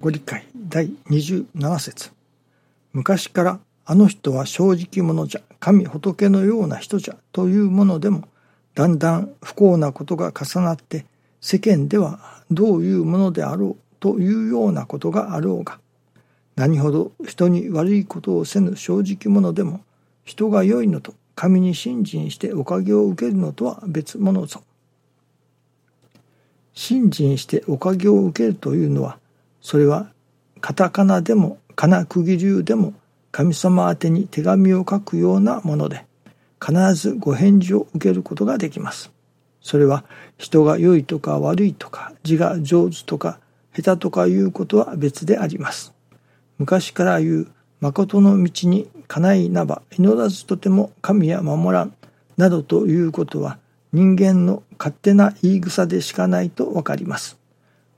ご理解第27節昔からあの人は正直者じゃ神仏のような人じゃというものでもだんだん不幸なことが重なって世間ではどういうものであろうというようなことがあろうが何ほど人に悪いことをせぬ正直者でも人が良いのと神に信心しておかげを受けるのとは別物ぞ。信心しておかげを受けるというのはそれはカタカナでもカナクギ流でも神様宛てに手紙を書くようなもので必ずご返事を受けることができます。それは人が良いとか悪いとか字が上手とか下手とかいうことは別であります。昔から言う誠の道にかないなば祈らずとても神は守らんなどということは人間の勝手な言い草でしかないとわかります。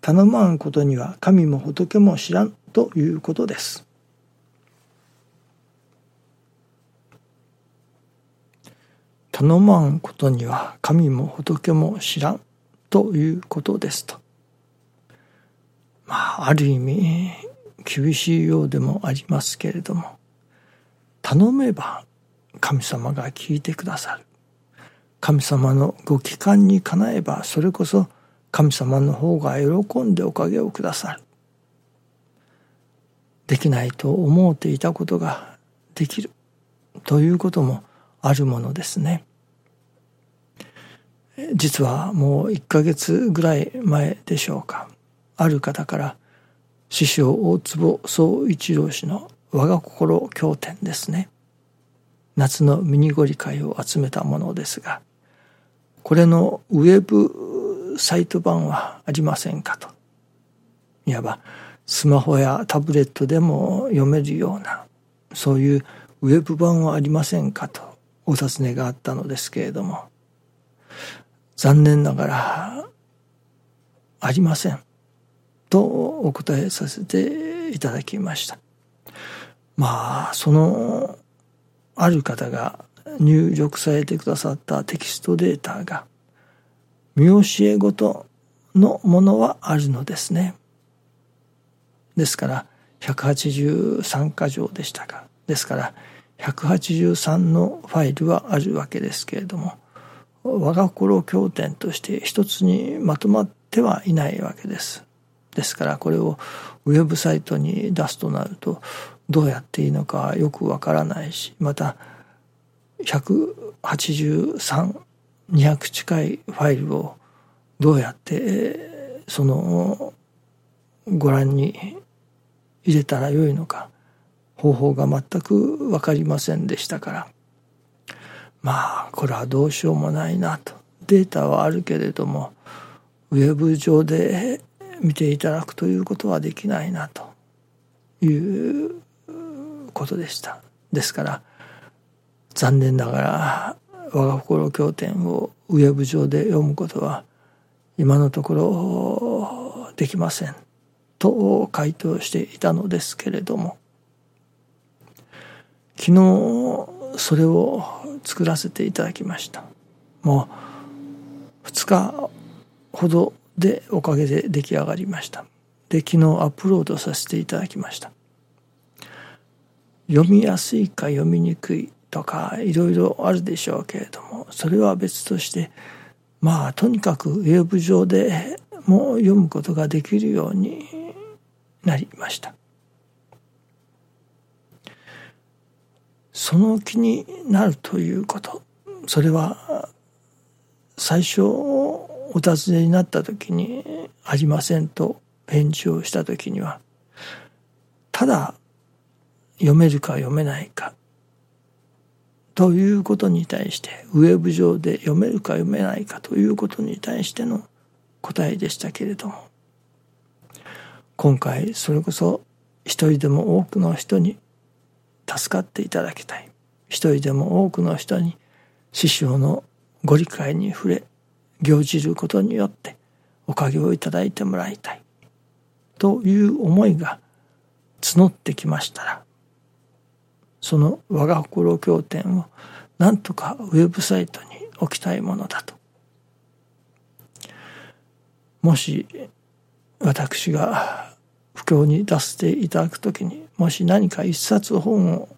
頼まんことには神も仏も知らんということです。頼まんことには神も仏も知らんということですと。まあ、ある意味厳しいようでもありますけれども、頼めば神様が聞いてくださる。神様のご帰還にかなえばそれこそ神様の方が喜んでおかげをくださる。できないと思うていたことができるということもあるものですね。実はもう1ヶ月ぐらい前でしょうか。ある方から師匠大坪総一郎氏の我が心経典ですね。夏のミニゴリ会を集めたものですが、これのウェブサイト版はありませんかと。いわばスマホやタブレットでも読めるような、そういうウェブ版はありませんかとお尋ねがあったのですけれども、残念ながらありません。とお答えさせていただきました。まあそのある方が入力されてくださったテキストデータが見教えごとのものはあるのですねですから183箇条でしたかですから183のファイルはあるわけですけれども我が心経典として一つにまとまってはいないわけです。ですからこれをウェブサイトに出すとなるとどうやっていいのかよくわからないしまた183、200近いファイルをどうやってそのご覧に入れたらよいのか方法が全く分かりませんでしたから。まあこれはどうしようもないなと。データはあるけれどもウェブ上で見ていただくということはできないなと。いうことでした。ですから残念ながら我が心経典をウェブ上で読むことは今のところできませんと回答していたのですけれども昨日それを作らせていただきました。もう2日ほどでおかげで出来上がりました。で昨日アップロードさせていただきました。読みやすいか読みにくいとかいろいろあるでしょうけれどもそれは別としてまあとにかくウェブ上でも読むことができるようになりました。その気になるということそれは最初お尋ねになった時に「ありません」と返事をした時にはただ読めるか読めないかということに対してウェブ上で読めるか読めないかということに対しての答えでしたけれども今回それこそ一人でも多くの人に助かっていただきたい。一人でも多くの人に師匠のご理解に触れ行じることによっておかげをいただいてもらいたい。という思いが募ってきましたらその我が心経典をなんとかウェブサイトに置きたいものだと。もし私が布教に出していただく時にもし何か一冊本を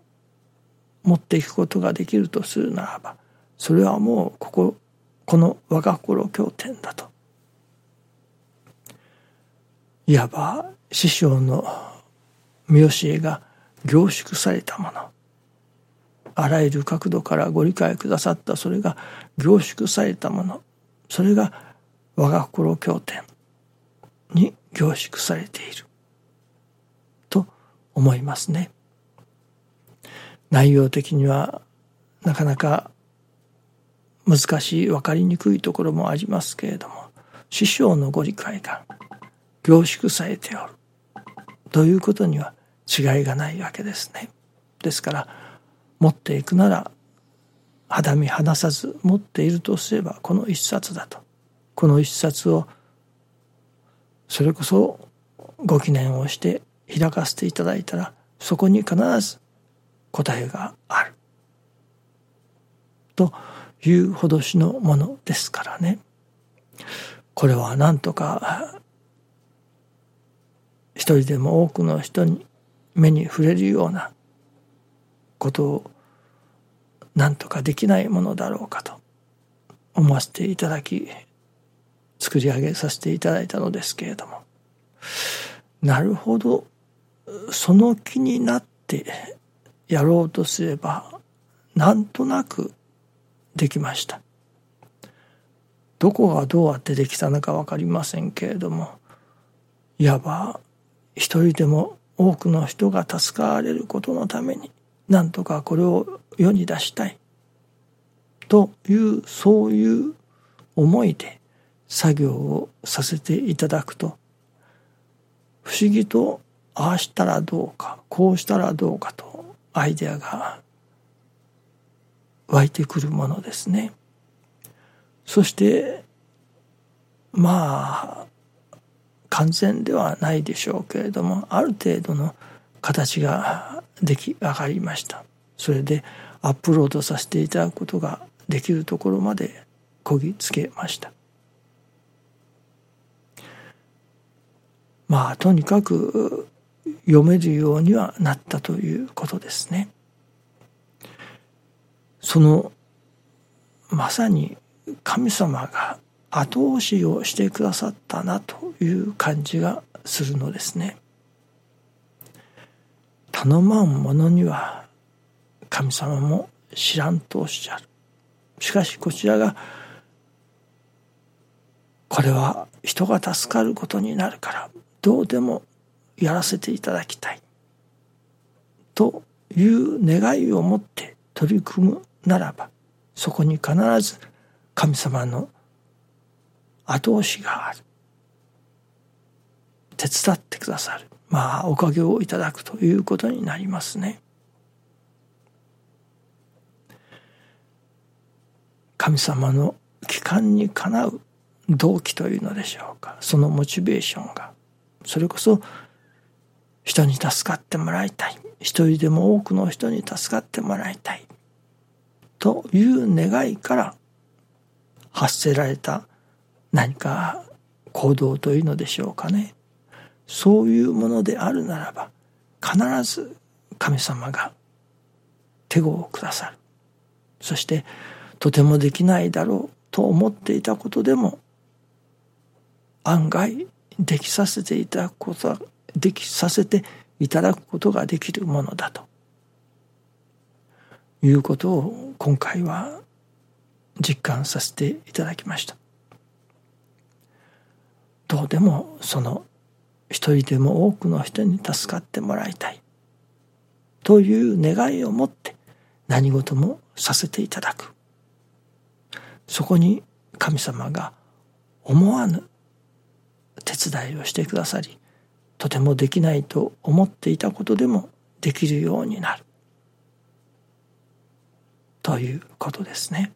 持っていくことができるとするならばそれはもうこここの我が心経典だと。いわば師匠の見教えが凝縮されたもの。あらゆる角度からご理解くださったそれが凝縮されたものそれが我が心経典に凝縮されていると思いますね。内容的にはなかなか難しい分かりにくいところもありますけれども師匠のご理解が凝縮されておるということには違いがないわけですね。ですから持っていくなら肌身離さず持っているとすればこの一冊だと。この一冊をそれこそご記念をして開かせていただいたらそこに必ず答えがある。というほどしのものですからね。これは何とか一人でも多くの人に目に触れるようなことを何とかできないものだろうかと思わせていただき作り上げさせていただいたのですけれども。なるほど。その気になってやろうとすればなんとなくできました。どこがどうやってできたのか分かりませんけれどもいわば一人でも多くの人が助かれることのためになんとかこれを世に出したいというそういう思いで作業をさせていただくと不思議とああしたらどうかこうしたらどうかとアイデアが湧いてくるものですね。そしてまあ完全ではないでしょうけれどもある程度の形が出来上がりましたそれでアップロードさせていただくことができるところまでこぎつけましたまあとにかく読めるようにはなったということですねそのまさに神様が後押しをしてくださったなという感じがするのですね。頼まん者には神様も知らんとおっしゃる。しかしこちらがこれは人が助かることになるからどうでもやらせていただきたい。という願いを持って取り組むならばそこに必ず神様の後押しがある。手伝ってくださる。まあおかげをいただくということになりますね。神様の帰還にかなう動機というのでしょうか。そのモチベーションが。それこそ人に助かってもらいたい。一人でも多くの人に助かってもらいたい。という願いから発せられた何か行動というのでしょうかね。そういうものであるならば必ず神様が手をくださる。そしてとてもできないだろうと思っていたことでも案外できさせていただくことはできさせていただくことができるものだと。いうことを今回は実感させていただきました。どうでもその一人でも多くの人に助かってもらいたい。という願いを持って何事もさせていただく。そこに神様が思わぬ手伝いをしてくださりとてもできないと思っていたことでもできるようになるということですね。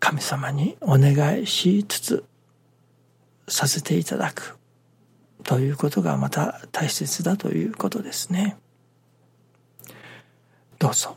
神様にお願いしつつさせていただくということがまた大切だということですね。どうぞ